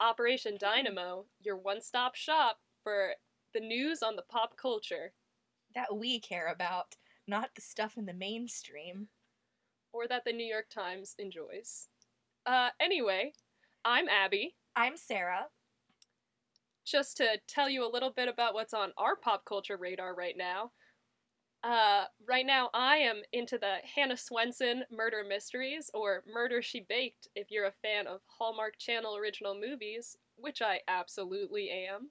Operation Dynamo, your one stop shop for the news on the pop culture, that we care about, not the stuff in the mainstream. or that the New York Times enjoys. Uh, anyway, I'm Abby. I'm Sarah. Just to tell you a little bit about what's on our pop culture radar right now. Uh, right now, I am into the Hannah Swensen murder mysteries, or Murder She Baked, if you're a fan of Hallmark Channel original movies, which I absolutely am.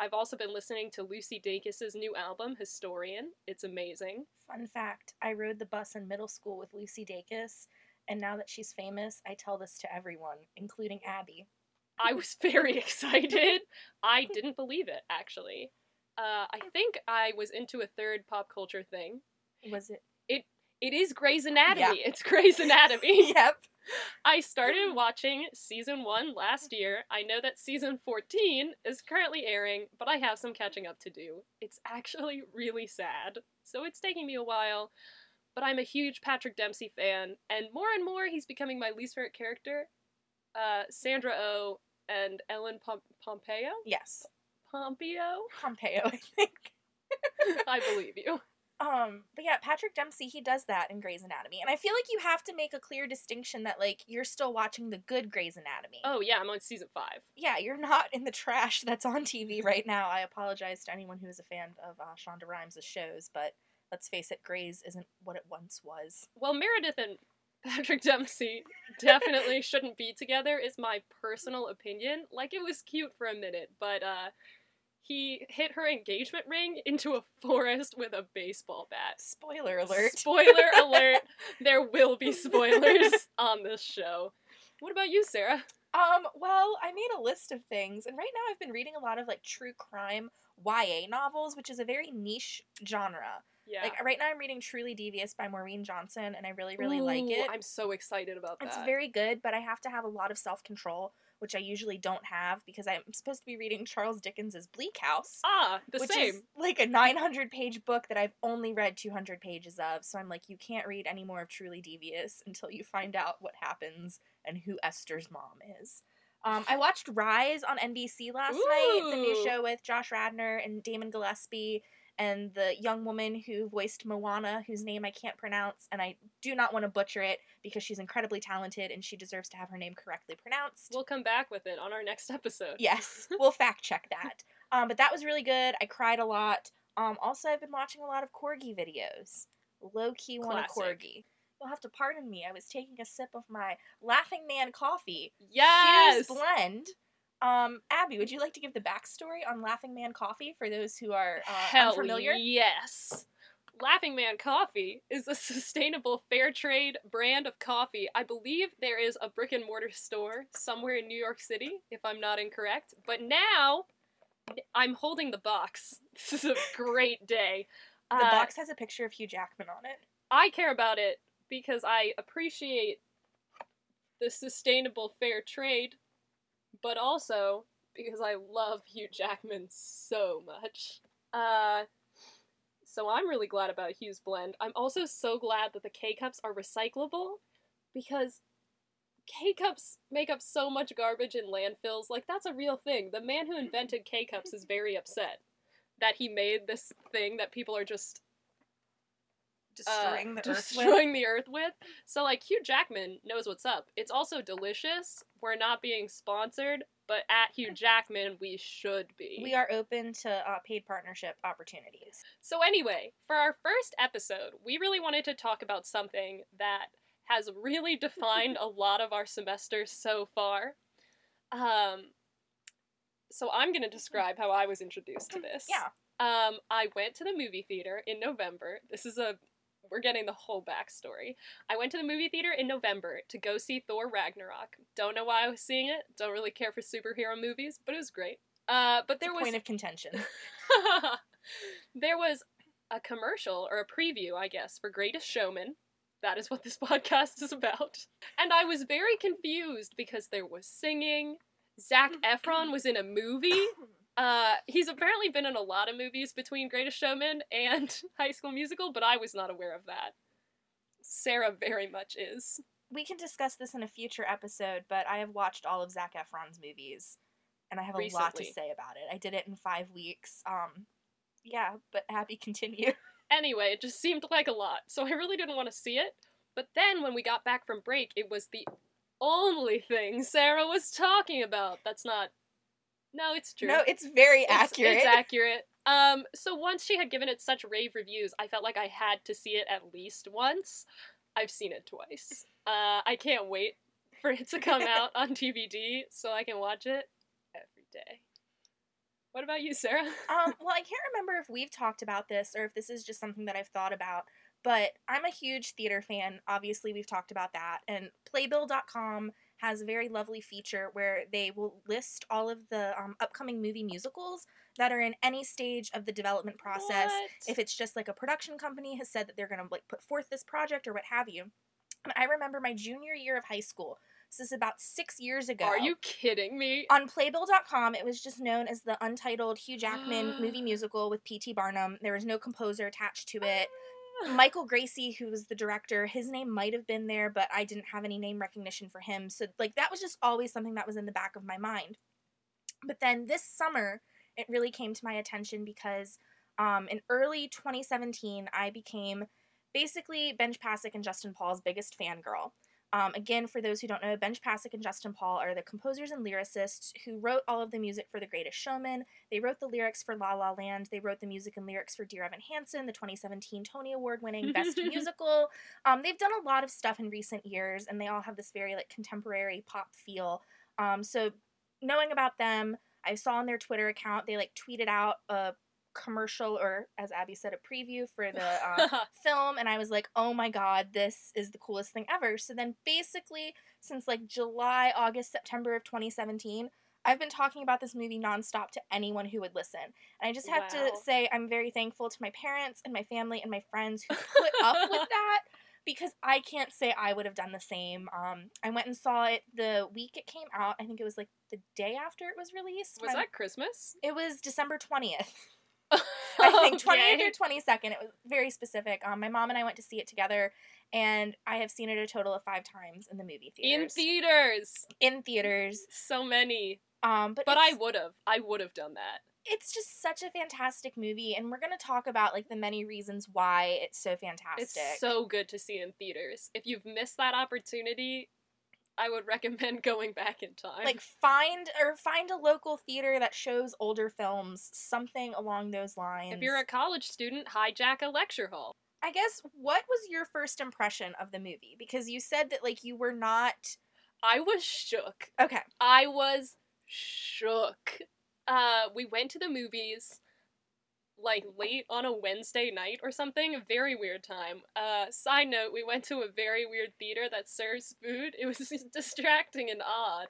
I've also been listening to Lucy Dacus's new album, Historian. It's amazing. Fun fact I rode the bus in middle school with Lucy Dacus, and now that she's famous, I tell this to everyone, including Abby. I was very excited. I didn't believe it, actually. Uh, I think I was into a third pop culture thing. Was it? It is Grey's Anatomy. It's Grey's Anatomy. yep. I started watching season one last year. I know that season 14 is currently airing, but I have some catching up to do. It's actually really sad, so it's taking me a while. But I'm a huge Patrick Dempsey fan, and more and more he's becoming my least favorite character. Uh, Sandra O oh and Ellen Pom- Pompeo? Yes. Pompeo? Pompeo, I think. I believe you. Um, but yeah, Patrick Dempsey, he does that in Grey's Anatomy. And I feel like you have to make a clear distinction that, like, you're still watching the good Grey's Anatomy. Oh, yeah, I'm on season five. Yeah, you're not in the trash that's on TV right now. I apologize to anyone who is a fan of uh, Shonda Rhimes' shows, but let's face it, Grey's isn't what it once was. Well, Meredith and Patrick Dempsey definitely shouldn't be together, is my personal opinion. Like, it was cute for a minute, but, uh, he hit her engagement ring into a forest with a baseball bat. Spoiler alert. Spoiler alert. There will be spoilers on this show. What about you, Sarah? Um, well, I made a list of things, and right now I've been reading a lot of like true crime YA novels, which is a very niche genre. Yeah. Like right now I'm reading Truly Devious by Maureen Johnson, and I really, really like it. I'm so excited about that. It's very good, but I have to have a lot of self control, which I usually don't have because I'm supposed to be reading Charles Dickens's Bleak House. ah, the which same. is like a 900 page book that I've only read 200 pages of. So I'm like, you can't read any more of Truly Devious until you find out what happens and who Esther's mom is. Um, I watched Rise on NBC last night, the new show with Josh Radnor and Damon Gillespie and the young woman who voiced Moana, whose name I can't pronounce, and I do not want to butcher it because she's incredibly talented and she deserves to have her name correctly pronounced. We'll come back with it on our next episode. Yes, we'll fact check that. Um, but that was really good. I cried a lot. Um, also, I've been watching a lot of corgi videos. Low key want a corgi. You'll have to pardon me. I was taking a sip of my Laughing Man coffee. Yes! Blend. Um, Abby, would you like to give the backstory on Laughing Man coffee for those who are uh, Hell unfamiliar? yes. Laughing Man Coffee is a sustainable fair trade brand of coffee. I believe there is a brick and mortar store somewhere in New York City, if I'm not incorrect. But now I'm holding the box. This is a great day. The Uh, box has a picture of Hugh Jackman on it. I care about it because I appreciate the sustainable fair trade, but also because I love Hugh Jackman so much. Uh, so I'm really glad about Hugh's blend. I'm also so glad that the K cups are recyclable because K cups make up so much garbage in landfills. Like, that's a real thing. The man who invented K cups is very upset that he made this thing that people are just uh, Destroying the earth with. the earth with. So like Hugh Jackman knows what's up. It's also delicious. We're not being sponsored, but at Hugh Jackman we should be. We are open to uh, paid partnership opportunities. So anyway, for our first episode, we really wanted to talk about something that has really defined a lot of our semester so far. Um so I'm going to describe how I was introduced to this. Yeah. Um, I went to the movie theater in November. This is a we're getting the whole backstory. I went to the movie theater in November to go see Thor Ragnarok. Don't know why I was seeing it. Don't really care for superhero movies, but it was great. Uh, but there was point of contention. there was a commercial or a preview, I guess, for Greatest Showman. that is what this podcast is about. And I was very confused because there was singing. Zac Efron was in a movie. Uh, he's apparently been in a lot of movies between Greatest Showman and High School Musical, but I was not aware of that. Sarah very much is. we can discuss this in a future episode, but I have watched all of Zac Efron's movies, and I have a lot to say about it. I did it in five weeks. Um, yeah, but happy continue. Anyway, it just seemed like a lot, so I really didn't want to see it. But then when we got back from break, it was the only thing Sarah was talking about. That's not. No, it's true. No, it's very It's- accurate. It's accurate. Um, so once she had given it such rave reviews, I felt like I had to see it at least once. I've seen it twice. Uh, I can't wait for it to come out on DVD so I can watch it every day. What about you, Sarah? um, well, I can't remember if we've talked about this or if this is just something that I've thought about, but I'm a huge theater fan. Obviously, we've talked about that. And Playbill.com has a very lovely feature where they will list all of the um, upcoming movie musicals that are in any stage of the development process. What? If it's just like a production company has said that they're going to like put forth this project or what have you. And I remember my junior year of high school. This is about six years ago Are you kidding me? on playbill.com it was just known as the untitled hugh jackman movie musical with pt barnum there was no composer attached to it michael gracey who was the director his name might have been there but i didn't have any name recognition for him. So like that was just always something that was in the back of my mind. But then this summer it really came to my attention because um, in early 2017 i became basically benj pasek and justin paul's biggest fangirl um, again, for those who don't know, Benj Pasek and Justin Paul are the composers and lyricists who wrote all of the music for The Greatest Showman. They wrote the lyrics for La La Land. They wrote the music and lyrics for Dear Evan Hansen, the 2017 Tony Award winning Best Musical. Um, they've done a lot of stuff in recent years, and they all have this very like contemporary pop feel. Um, so knowing about them, I saw on their Twitter account they like tweeted out a commercial or as Abby said a preview for the um, film and I was like, "Oh my god, this is the coolest thing ever." So then basically since like July, August, September of 2017, I've been talking about this movie nonstop to anyone who would listen. And I just have Wow. to say I'm very thankful to my parents and my family and my friends who put up with that because I can't say I would have done the same. Um, I went and saw it the week it came out. I think it was like the day after it was released. Was that Christmas? It was December 20th. I think 20th Okay. or 22nd. It was very specific. Um, my mom and I went to see it together, and I have seen it a total of five times in the movie theaters. in theaters. theaters. in theaters. So many. Um, but But I would have. I would have done that. it's just such a fantastic movie, and we're gonna talk about like the many reasons why it's so fantastic. It's so good to see in theaters. If you've missed that opportunity, I would recommend going back in time. like find or find a local theater that shows older films, something along those lines. if you're a college student, hijack a lecture hall. I guess what was your first impression of the movie? Because you said that like you were not I was shook. okay. I was shook. Uh, we went to the movies like late on a Wednesday night or something. A very weird time. Uh, side note: we went to a very weird theater that serves food. It was distracting and odd.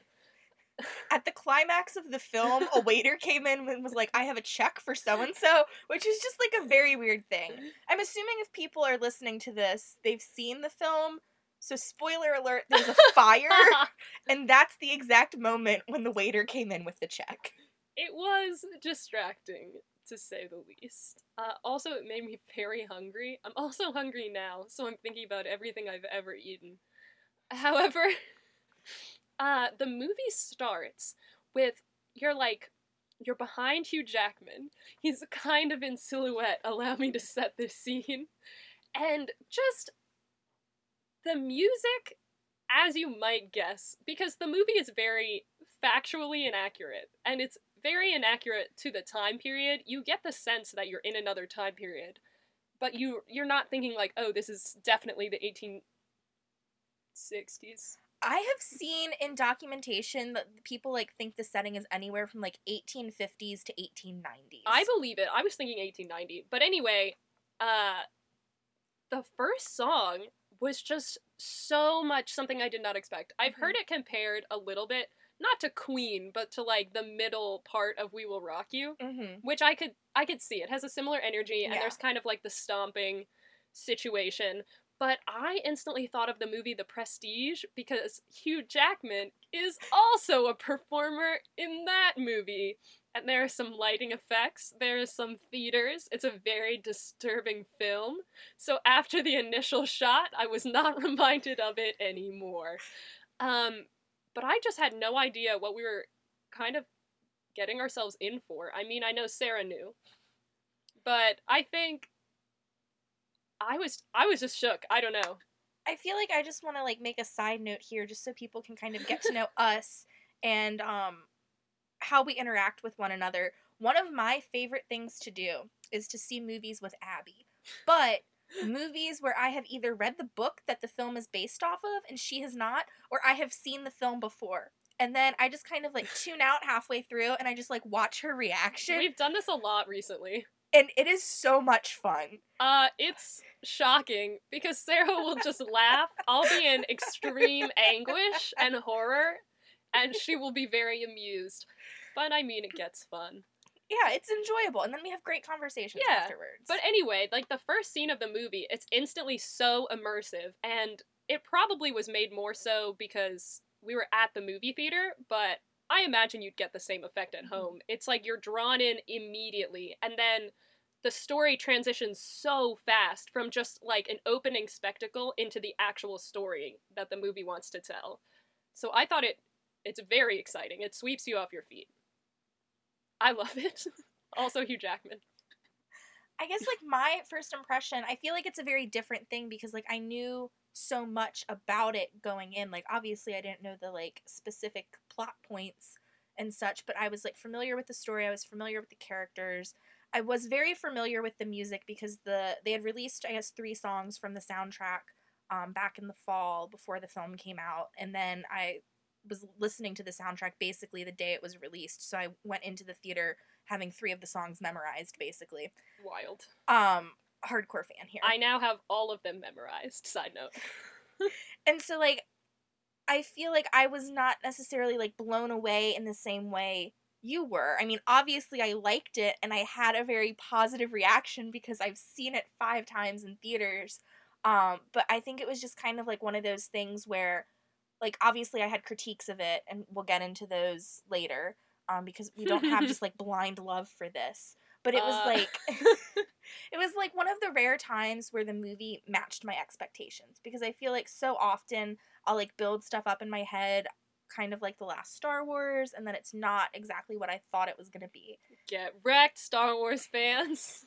At the climax of the film, a waiter came in and was like, "I have a check for so and so," which is just like a very weird thing. I'm assuming if people are listening to this, they've seen the film. So spoiler alert, there's a fire, and that's the exact moment when the waiter came in with the check. it was distracting to say the least. Uh, also, it made me very hungry. I'm also hungry now, so I'm thinking about everything I've ever eaten. However, uh, the movie starts with you're like you're behind Hugh Jackman. He's kind of in silhouette. Allow me to set this scene, and just the music, as you might guess, because the movie is very factually inaccurate, and it's very inaccurate to the time period. You get the sense that you're in another time period, but you you're not thinking like, oh, this is definitely the 1860s. I have seen in documentation that people like think the setting is anywhere from like 1850s to 1890s. I believe it. I was thinking 1890, but anyway, uh, the first song was just so much something I did not expect. I've heard it compared a little bit, not to Queen, but to like the middle part of "We Will Rock You." hmm which I could I could see. It has a similar energy, and Yeah. there's kind of like the stomping situation. But I instantly thought of the movie The Prestige because Hugh Jackman is also a performer in that movie. And there are some lighting effects, there are some theaters. It's a very disturbing film. So after the initial shot, I was not reminded of it anymore. Um, but I just had no idea what we were kind of getting ourselves in for. I mean, I know Sarah knew, but I think I was I was just shook. I don't know. I feel like I just want to like make a side note here just so people can kind of get to know us and um how we interact with one another. One of my favorite things to do is to see movies with Abby. But movies where I have either read the book that the film is based off of and she has not or I have seen the film before. And then I just kind of like tune out halfway through and I just like watch her reaction We've done this a lot recently. and it is so much fun. Uh, it's shocking because Sarah will just laugh. I'll be in extreme anguish and horror, and she will be very amused. But I mean, it gets fun. Yeah, it's enjoyable and then we have great conversations Yeah, afterwards. But anyway, like the first scene of the movie, it's instantly so immersive, and it probably was made more so because we were at the movie theater, but I imagine you'd get the same effect at Mhm. home. It's like you're drawn in immediately, and then the story transitions so fast from just like an opening spectacle into the actual story that the movie wants to tell. So I thought it it's very exciting. It sweeps you off your feet. I love it. also Hugh Jackman. I guess like my first impression, I feel like it's a very different thing because like I knew so much about it going in. Like obviously I didn't know the like specific plot points and such, but I was like familiar with the story, I was familiar with the characters. I was very familiar with the music because the they had released I guess 3 songs from the soundtrack um back in the fall before the film came out and then I was listening to the soundtrack basically the day it was released. So I went into the theater having 3 of the songs memorized basically Wild. um hardcore fan here. I now have all of them memorized. Side note. and so like I feel like I was not necessarily like blown away in the same way you were. I mean, obviously I liked it and I had a very positive reaction because I've seen it 5 times in theaters. Um but I think it was just kind of like one of those things where like obviously I had critiques of it and we'll get into those later um because we don't have just like blind love for this. But it was Uh. like it was like one of the rare times where the movie matched my expectations because I feel like so often I'll like build stuff up in my head kind of like the last Star Wars and then it's not exactly what I thought it was going to be. Get wrecked, Star Wars fans.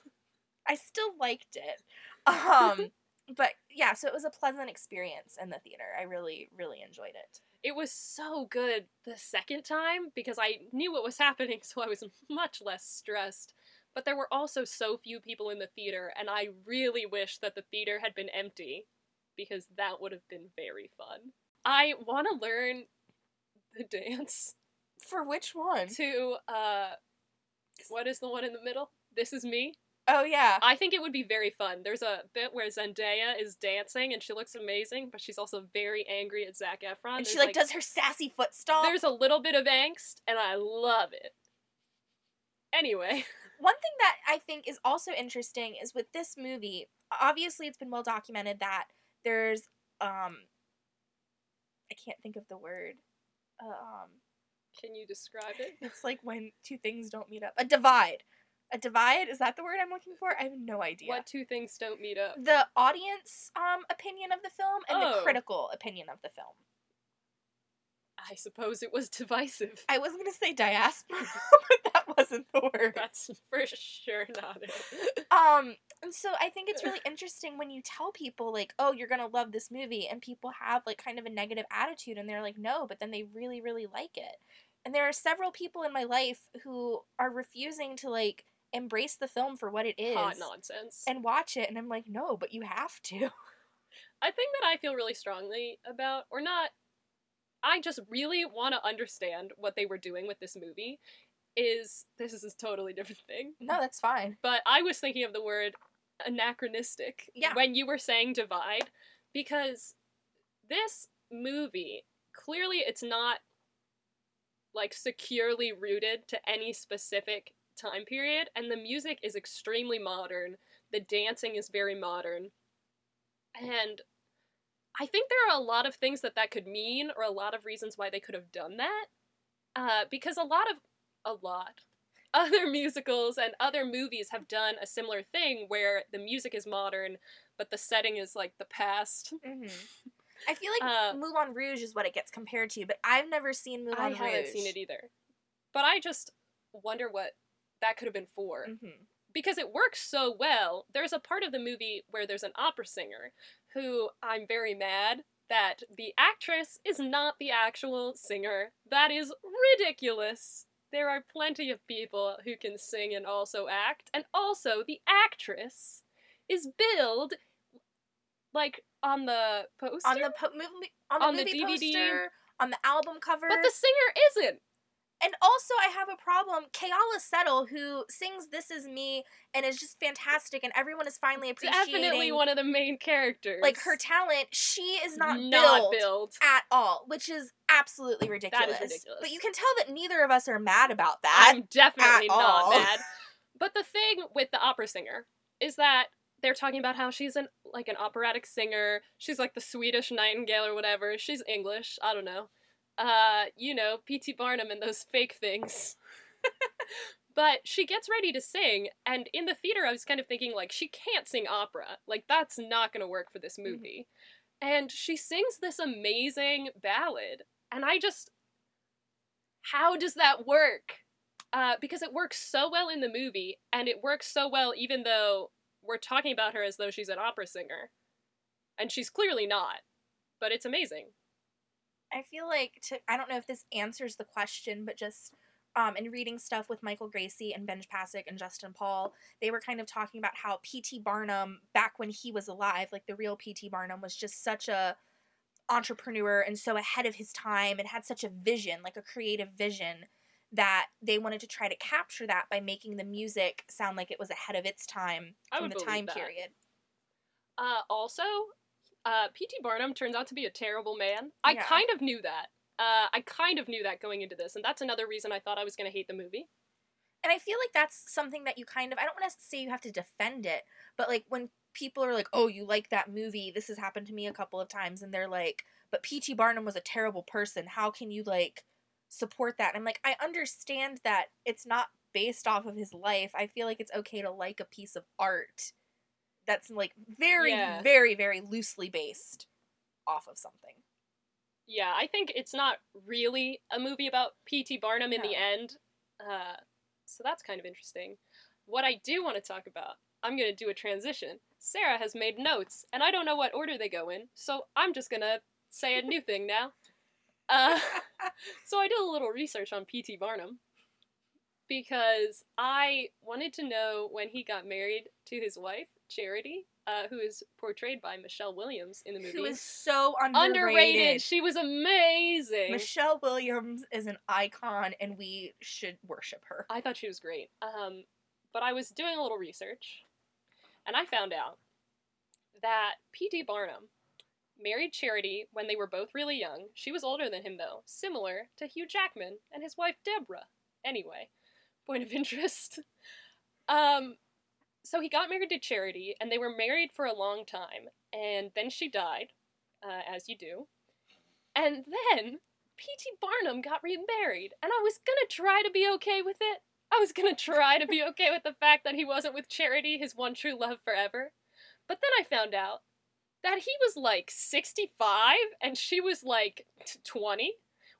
I still liked it. Um but yeah, so it was a pleasant experience in the theater. I really really enjoyed it. It was so good the second time because I knew what was happening, so I was much less stressed. But there were also so few people in the theater, and I really wish that the theater had been empty because that would have been very fun. I want to learn the dance For which one? to, uh, what is the one in the middle? This is me. Oh yeah. I think it would be very fun. There's a bit where Zendaya is dancing and she looks amazing, but she's also very angry at Zac Efron. And she There's, like, does her sassy foot stomp. There's a little bit of angst, and I love it. Anyway, One thing that I think is also interesting is with this movie, obviously it's been well documented that there's um I can't think of the word. Um can you describe it? it's like when two things don't meet up. A divide. A divide, is that the word I'm looking for? I have no idea. What two things don't meet up? The audience um opinion of the film and Oh. the critical opinion of the film. I suppose it was divisive. I was gonna say diaspora, but that wasn't the word. That's for sure not it. Um, and so I think it's really interesting when you tell people like, "Oh, you're gonna love this movie," and people have like kind of a negative attitude, and they're like, "No," but then they really, really like it. And there are several people in my life who are refusing to like embrace the film for what it is Hot nonsense. and watch it, and I'm like, "No, but you have to." I think that I feel really strongly about, or not, I just really want to understand what they were doing with this movie. Is this is a totally different thing. no, that's fine. But I was thinking of the word anachronistic Yeah. when you were saying divide, because this movie clearly it's not like securely rooted to any specific time period, and the music is extremely modern. The dancing is very modern. And I think there are a lot of things that that could mean, or a lot of reasons why they could have done that. Uh, because a lot of, a lot, other musicals and other movies have done a similar thing where the music is modern, but the setting is like the past. hmm I feel like Uh, Moulin Rouge is what it gets compared to, but I've never seen Moulin Rouge. I Rouge. haven't seen it either. But I just wonder what that could have been for. hmm because it works so well. There's a part of the movie where there's an opera singer who I'm very mad that the actress is not the actual singer. That is ridiculous. There are plenty of people who can sing and also act, and also the actress is billed like on the poster, On the po- movie, on the On the DVD. poster, on the album cover, but the singer isn't. And also, I have a problem. Keala Settle, who sings "This Is Me" and is just fantastic, and everyone is finally appreciating She's Definitely one of the main characters. like her talent. She is not, not billed. at all, which is absolutely ridiculous. ridiculous. But you can tell that neither of us are mad about that. I'm definitely not all. mad. But the thing with the opera singer is that they're talking about how she's an like an operatic singer. She's like the Swedish nightingale or whatever. She's English. I don't know. Uh, you know, P.T. Barnum and those fake things. but she gets ready to sing, and in the theater, I was kind of thinking like she can't sing opera. Like that's not gonna work for this movie. And she sings this amazing ballad, and I just, how does that work? uh, because it works so well in the movie, and it works so well even though we're talking about her as though she's an opera singer, and she's clearly not. But it's amazing. I feel like to I don't know if this answers the question, but just um, in reading stuff with Michael Gracey and Benj Pasek and Justin Paul, they were kind of talking about how P.T. Barnum, back when he was alive, like the real P.T. Barnum, was just such a entrepreneur and so ahead of his time and had such a vision, like a creative vision, that they wanted to try to capture that by making the music sound like it was ahead of its time from the time that. period. Uh, also, uh, P.T. Barnum turns out to be a terrible man. I Yeah. kind of knew that. Uh, I kind of knew that going into this, and that's another reason I thought I was going to hate the movie. And I feel like that's something that you kind of I don't want to say you have to defend it, but like when people are like, "Oh, you like that movie?" This has happened to me a couple of times and they're like, "But P.T. Barnum was a terrible person. How can you like support that?" And I'm like, "I understand that it's not based off of his life. I feel like it's okay to like a piece of art that's like very Yeah. very very loosely based off of something." Yeah, I think it's not really a movie about P.T. Barnum in the end. Uh, so that's kind of interesting. What I do want to talk about, I'm going to do a transition. Sarah has made notes, and I don't know what order they go in, so I'm just going to say a new thing now. Uh, so I did a little research on P.T. Barnum because I wanted to know when he got married to his wife, Charity, uh, who is portrayed by Michelle Williams in the movie Who is so underrated. underrated. She was amazing. Michelle Williams is an icon and we should worship her. I thought she was great. Um, but I was doing a little research, and I found out that P.T. Barnum married Charity when they were both really young. She was older than him, though, similar to Hugh Jackman and his wife Deborah. Anyway, point of interest. Um, so he got married to Charity, and they were married for a long time, and then she died, uh, as you do. And then P.T. Barnum got remarried, and I was gonna try to be okay with it. I was gonna try to be okay with the fact that he wasn't with Charity, his one true love forever. But then I found out that he was like 65 and she was like t- 20,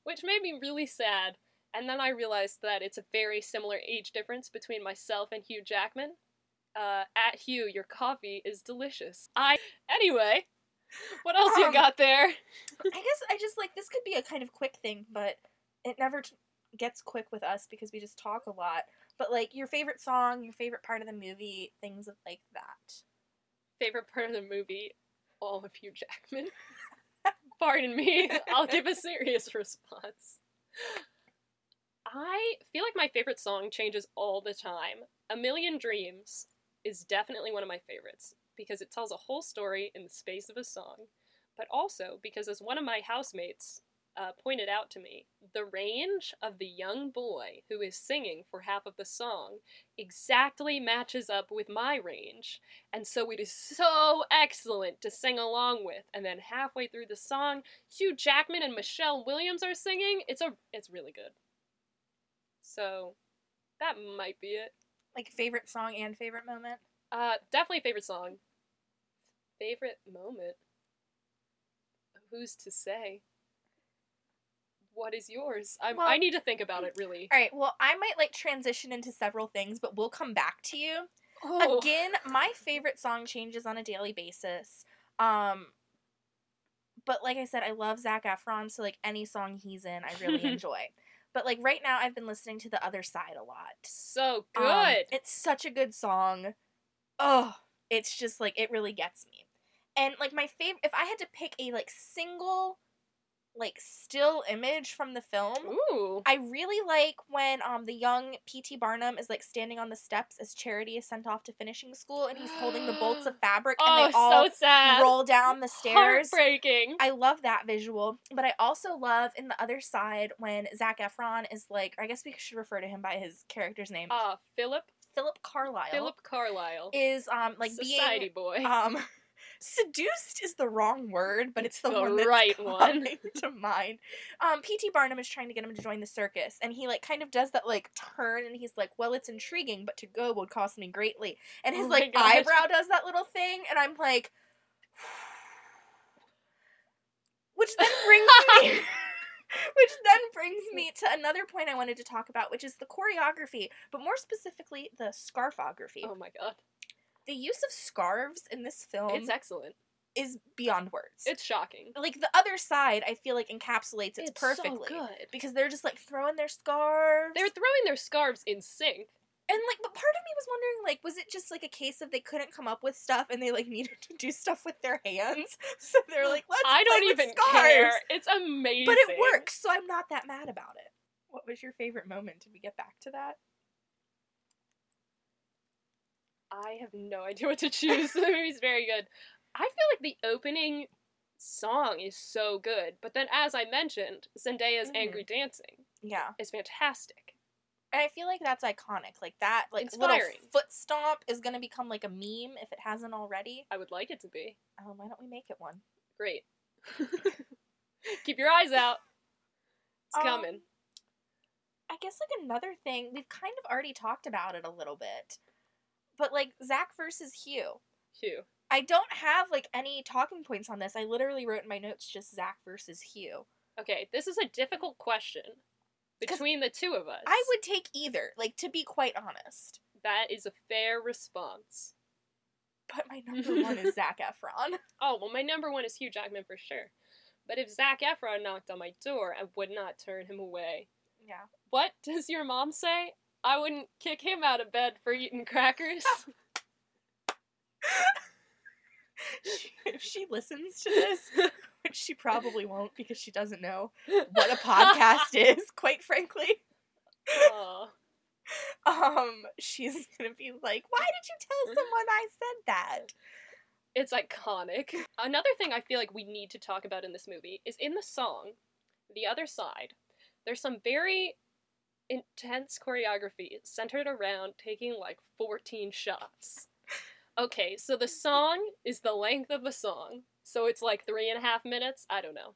which made me really sad. And then I realized that it's a very similar age difference between myself and Hugh Jackman. Uh, at Hugh, your coffee is delicious. I anyway. What else you Um, got there? I guess I just like this could be a kind of quick thing, but it never t- gets quick with us because we just talk a lot. But like your favorite song, your favorite part of the movie, things of like that. Favorite part of the movie? All of Hugh Jackman. Pardon me. I'll give a serious response. I feel like my favorite song changes all the time. A Million Dreams is definitely one of my favorites because it tells a whole story in the space of a song, but also because as one of my housemates uh, pointed out to me the range of the young boy who is singing for half of the song exactly matches up with my range. And so it is so excellent to sing along with. And then halfway through the song, Hugh Jackman and Michelle Williams are singing. It's a it's really good. So that might be it. Like favorite song and favorite moment. Uh definitely favorite song. Favorite moment. Who's to say? What is yours? I Well- I need to think about it really. All right. Well, I might like transition into several things, but we'll come back to you. Oh. Again, my favorite song changes on a daily basis. Um, but like I said, I love Zac Efron, so like any song he's in, I really enjoy. But like right now, I've been listening to the other side a lot. so Um, good. it's such a good song. Oh, it's just like it really gets me. And like my favorite, if I had to pick a like single, like still image from the film, Ooh. I really like when um the young P.T. Barnum is like standing on the steps as Charity is sent off to finishing school, and he's holding the bolts of fabric, and Oh, they all so sad. roll down the stairs. Heartbreaking. I love that visual, but I also love in the other side when Zac Efron is like, I guess we should refer to him by his character's name, Ah, Phillip. Phillip Carlyle. Phillip Carlyle. is um like the Society being boy. um seduced is the wrong word, but it's the, The one that's right one. to mind. Um, P.T. Barnum is trying to get him to join the circus, and he like kind of does that like turn, and he's like, "Well, it's intriguing, but to go would cost me greatly." And his Oh like gosh. eyebrow does that little thing, and I'm like, which then brings me. Which then brings me to another point I wanted to talk about, which is the choreography, but more specifically the scarfography. oh my god. The use of scarves in this film It's excellent. is beyond words. It's shocking. like the other side, I feel like encapsulates it It's so perfectly good. because they're just like throwing their scarves. They're throwing their scarves in sync. and like, but part of me was wondering, like, was it just like a case of they couldn't come up with stuff and they like needed to do stuff with their hands, so they're like, let's. I don't play with even scarves. care. It's amazing. But it works, so I'm not that mad about it. What was your favorite moment? Did we get back to that? I have no idea what to choose. the movie's very good. I feel like the opening song is so good, but then as I mentioned, Zendaya's Mhm. Angry Dancing Yeah, is fantastic. and I feel like that's iconic. Like that, like Inspiring. little foot stomp is gonna become like a meme if it hasn't already. I would like it to be. Um, why don't we make it one? Great. Keep your eyes out. It's Um, coming. I guess like another thing we've kind of already talked about it a little bit, but like Zac versus Hugh. Hugh. I don't have like any talking points on this. I literally wrote in my notes just Zac versus Hugh. Okay, this is a difficult question between the two of us. I would take either, like to be quite honest. That is a fair response. But my number one is Zac Efron. Oh, well, my number one is Hugh Jackman for sure. But if Zac Efron knocked on my door, I would not turn him away. Yeah. What does your mom say? I wouldn't kick him out of bed for eating crackers. if she listens to this, which she probably won't because she doesn't know what a podcast is, quite frankly. Aw. Um, she's gonna be like, "Why did you tell someone I said that?" It's iconic. Another thing I feel like we need to talk about in this movie is in the song, The Other Side, there's some very intense choreography centered around taking like 14 shots. Okay, so the song is the length of a song, so it's like three and a half minutes. I don't know.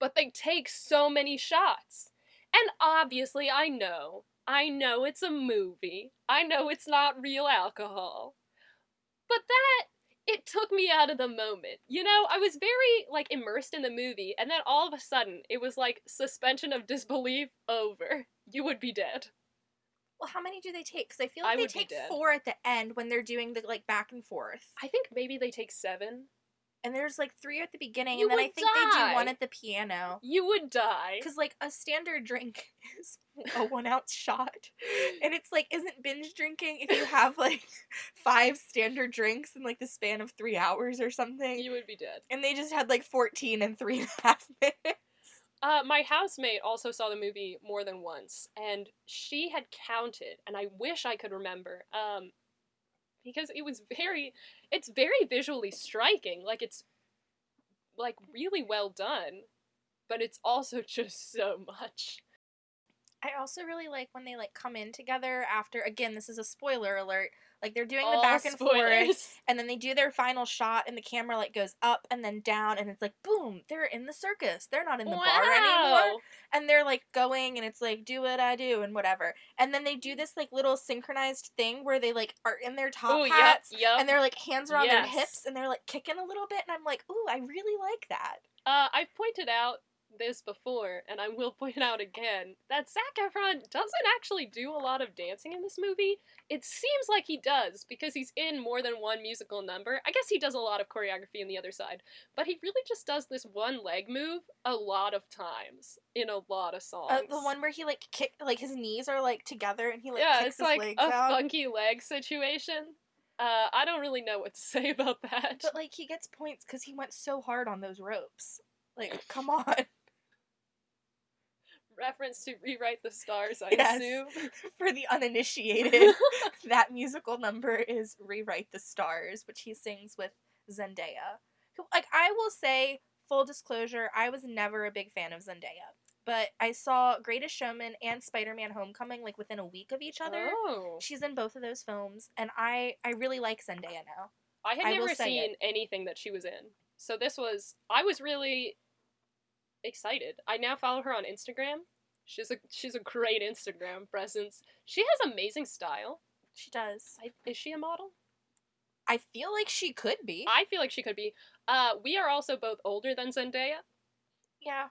But they take so many shots. And obviously, I know. I know it's a movie. I know it's not real alcohol. But that it took me out of the moment. You know, I was very like immersed in the movie, and then all of a sudden it was like suspension of disbelief over. You would be dead. Well, how many do they take? Because I feel I like they take four at the end when they're doing the like back and forth, I think maybe they take seven. And there's like three at the beginning, You and then I think they do one at the piano. You would die. Because like a standard drink is a one ounce shot, and it's like isn't binge drinking if you have like five standard drinks in like the span of three hours or something. You would be dead. And they just had like fourteen and three and a half minutes. Uh, my housemate also saw the movie more than once, and she had counted, and I wish I could remember, um, because it was very, it's very visually striking. Like it's, like really well done, but it's also just so much. I also really like when they like come in together after again, this is a spoiler alert. Like they're doing the back and forth and then they do their final shot and the camera like goes up and then down and it's like boom, they're in the circus. They're not in the bar anymore. And they're like going and it's like do what I do and whatever. And then they do this like little synchronized thing where they like are in their top Ooh, yep, hats yep. and their like hands are on their hips and they're like kicking a little bit and I'm like, "Ooh, I really like that." Uh, I've pointed out this before, and I will point out again, that Zac Efron doesn't actually do a lot of dancing in this movie. It seems like he does, because he's in more than one musical number. I guess he does a lot of choreography on the other side, but he really just does this one leg move a lot of times in a lot of songs. Uh, the one where he like kick like his knees are like together and he like yeah, kicks it's like a out. funky leg situation. Uh, I don't really know what to say about that. But like he gets points because he went so hard on those ropes. Like, come on. Reference to Rewrite the Stars, I Yes. assume. For the uninitiated, that musical number is Rewrite the Stars, which he sings with Zendaya. Who, like, I will say, full disclosure, I was never a big fan of Zendaya. But I saw Greatest Showman and Spider Man Homecoming like within a week of each other. Oh. She's in both of those films, and I I really like Zendaya now. I had I never seen anything that she was in. So this was I was really excited. I now follow her on Instagram. She's a she's a great Instagram presence. She has amazing style. She does. I, is she a model? I feel like she could be. I feel like she could be. Uh, we are also both older than Zendaya, yeah.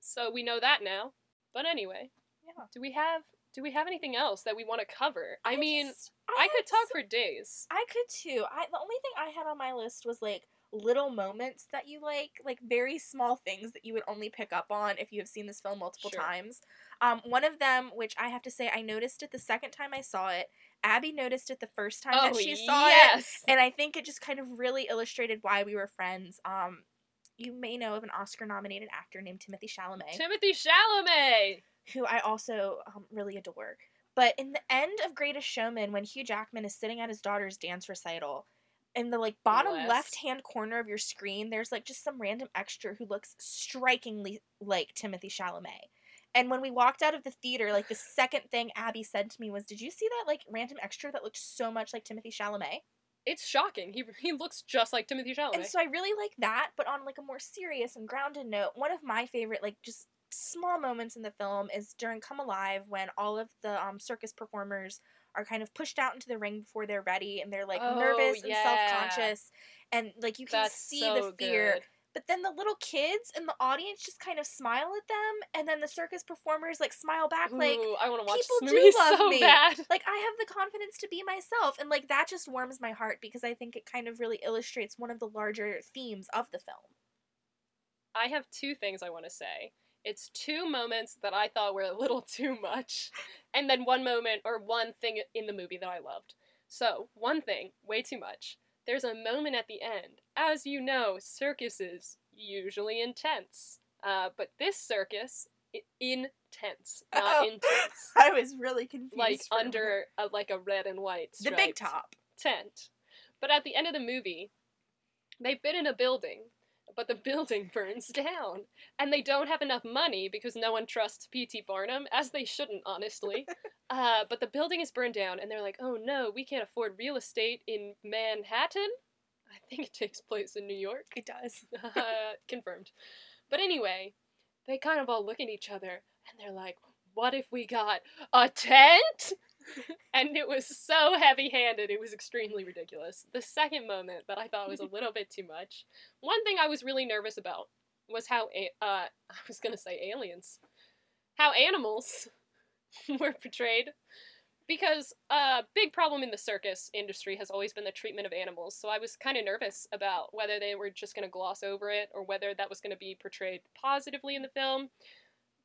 so we know that now. But anyway, Yeah. do we have do we have anything else that we want to cover? I, mean, just- I could talk some- for days. I could too. I the only thing I had on my list was like little moments that you like, like very small things that you would only pick up on if you have seen this film multiple Sure. times. Um, one of them, which I have to say, I noticed it the second time I saw it. Abby noticed it the first time oh that she saw it, and I think it just kind of really illustrated why we were friends. Um, you may know of an Oscar-nominated actor named Timothy Chalamet Timothy Chalamet. who I also um, really adore. But in the end of Greatest Showman, when Hugh Jackman is sitting at his daughter's dance recital, in the like bottom left hand corner of your screen, there's like just some random extra who looks strikingly like Timothy Chalamet. And when we walked out of the theater, like the second thing Abby said to me was, "Did you see that like random extra that looked so much like Timothy Chalamet?" It's shocking. He he looks just like Timothy Chalamet. And so I really like that, but on like a more serious and grounded note, one of my favorite like just small moments in the film is during Come Alive when all of the um, circus performers are kind of pushed out into the ring before they're ready and they're like Oh, nervous and self-conscious and like you can That's see so the fear good. but then the little kids in the audience just kind of smile at them and then the circus performers like smile back like I want to watch people do love so me. bad. like I have the confidence to be myself and like that just warms my heart because I think it kind of really illustrates one of the larger themes of the film. I have two things I want to say. It's two moments that I thought were a little too much, and then one moment or one thing in the movie that I loved. So, one thing, way too much. There's a moment at the end. As you know, circuses usually intense. Uh, but this circus, intense, not Oh. intense. I was really confused. Like for a minute. under a, like a red and white the big top. tent. But at the end of the movie, they've been in a building, but the building burns down. And they don't have enough money because no one trusts P.T. Barnum, as they shouldn't, honestly. uh, but the building is burned down, and they're like, oh no, we can't afford real estate in Manhattan? I think it takes place in New York. It does. Confirmed. But anyway, they kind of all look at each other and they're like, what if we got a tent? And it was so heavy handed, it was extremely ridiculous. The second moment that I thought was a little bit too much, one thing I was really nervous about was how, a- uh, I was gonna say aliens, how animals were portrayed. Because a big problem in the circus industry has always been the treatment of animals, so I was kind of nervous about whether they were just going to gloss over it or whether that was going to be portrayed positively in the film.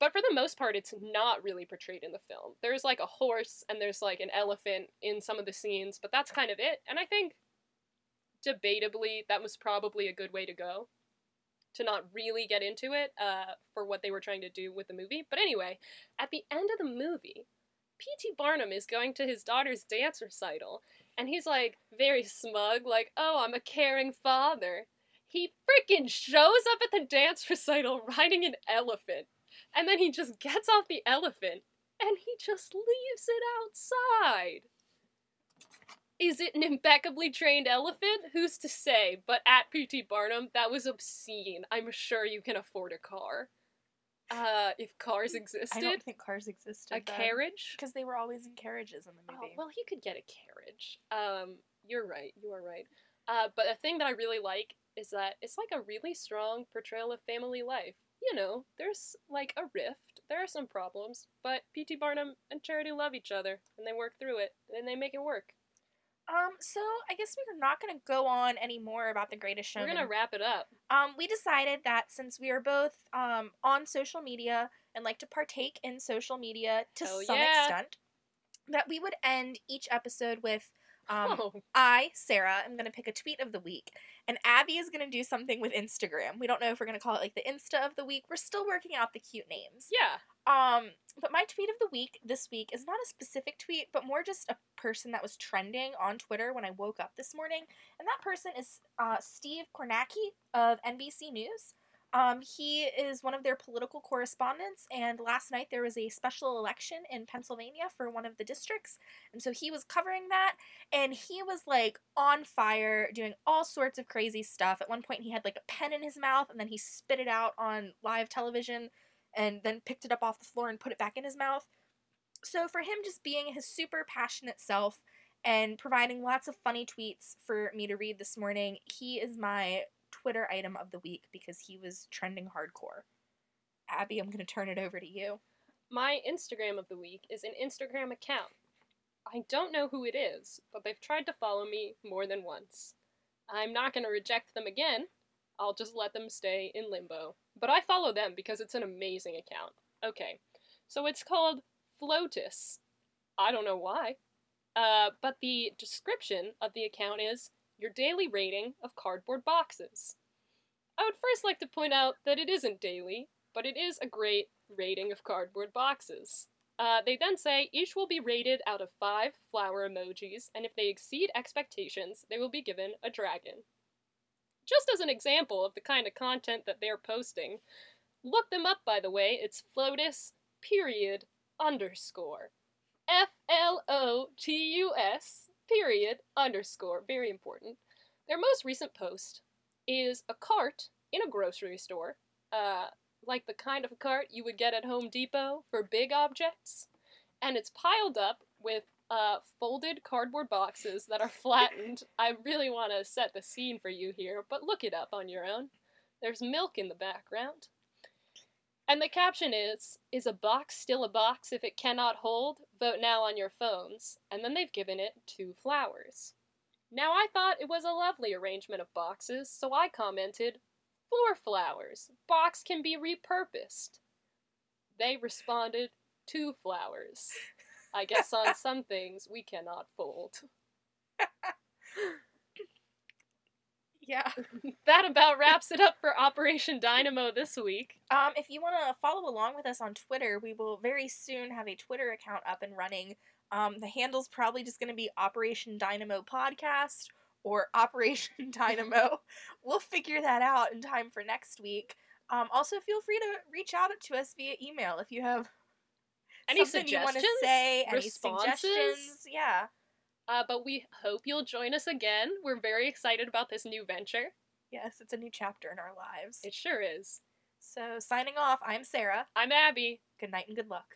But for the most part, it's not really portrayed in the film. There's like a horse and there's like an elephant in some of the scenes, but that's kind of it. And I think, debatably, that was probably a good way to go. To not really get into it uh, for what they were trying to do with the movie. But anyway, at the end of the movie, P.T. Barnum is going to his daughter's dance recital, and he's like very smug, like, oh, I'm a caring father. He freaking shows up at the dance recital riding an elephant. And then he just gets off the elephant and he just leaves it outside. Is it an impeccably trained elephant? Who's to say? But at P.T. Barnum, that was obscene. I'm sure you can afford a car. Uh, if cars existed, I don't think cars existed. a carriage. because they were always in carriages in the Oh, movie. well, he could get a carriage. Um, you're right. You are right. Uh, but a thing that I really like is that it's like a really strong portrayal of family life. You know, there's like a rift. There are some problems, but P.T. Barnum and Charity love each other, and they work through it, and they make it work. Um, so I guess we're not gonna go on any more about the Greatest show. We're gonna wrap it up. Um, we decided that since we are both um on social media and like to partake in social media to Hell some yeah. extent, that we would end each episode with um oh, I, Sarah, am going to pick a tweet of the week, and Abby is going to do something with Instagram. We don't know if we're going to call it like the Insta of the week. We're still working out the cute names. yeah. Um, but my tweet of the week this week is not a specific tweet, but more just a person that was trending on Twitter when I woke up this morning, and that person is uh, Steve Kornacki of NBC News. Um, he is one of their political correspondents, and last night there was a special election in Pennsylvania for one of the districts, and so he was covering that, and he was like on fire, doing all sorts of crazy stuff. At one point, he had like a pen in his mouth, and then he spit it out on live television and then picked it up off the floor and put it back in his mouth. So for him just being his super passionate self and providing lots of funny tweets for me to read this morning, he is my Twitter item of the week because he was trending hardcore. Abby, I'm going to turn it over to you. My Instagram of the week is an Instagram account. I don't know who it is, but they've tried to follow me more than once. I'm not going to reject them again. I'll just let them stay in limbo. But I follow them because it's an amazing account. Okay, so it's called Flotus. I don't know why. Uh, but the description of the account is your daily rating of cardboard boxes. I would first like to point out that it isn't daily, but it is a great rating of cardboard boxes. Uh, they then say each will be rated out of five flower emojis, and if they exceed expectations, they will be given a dragon. Just as an example of the kind of content that they're posting, look them up by the way, it's Flotus period underscore. F L O T U S period underscore. Very important. Their most recent post is a cart in a grocery store, uh, like the kind of cart you would get at Home Depot for big objects, and it's piled up with uh, folded cardboard boxes that are flattened. I really want to set the scene for you here, but look it up on your own. There's milk in the background. And the caption is Is a box still a box if it cannot hold? Vote now on your phones. And then they've given it two flowers. Now I thought it was a lovely arrangement of boxes, so I commented, Four flowers. Box can be repurposed. They responded, Two flowers. I guess on some things we cannot fold. Yeah. That about wraps it up for Operation Dynamo this week. Um, if you want to follow along with us on Twitter, we will very soon have a Twitter account up and running. Um, the handle's probably just going to be Operation Dynamo Podcast or Operation Dynamo. we'll figure that out in time for next week. Um, also, feel free to reach out to us via email if you have Any something you want to say, any Responses? suggestions. Yeah. Uh, but we hope you'll join us again. We're very excited about this new venture. Yes, it's a new chapter in our lives. It sure is. So, signing off, I'm Sarah. I'm Abby. Good night and good luck.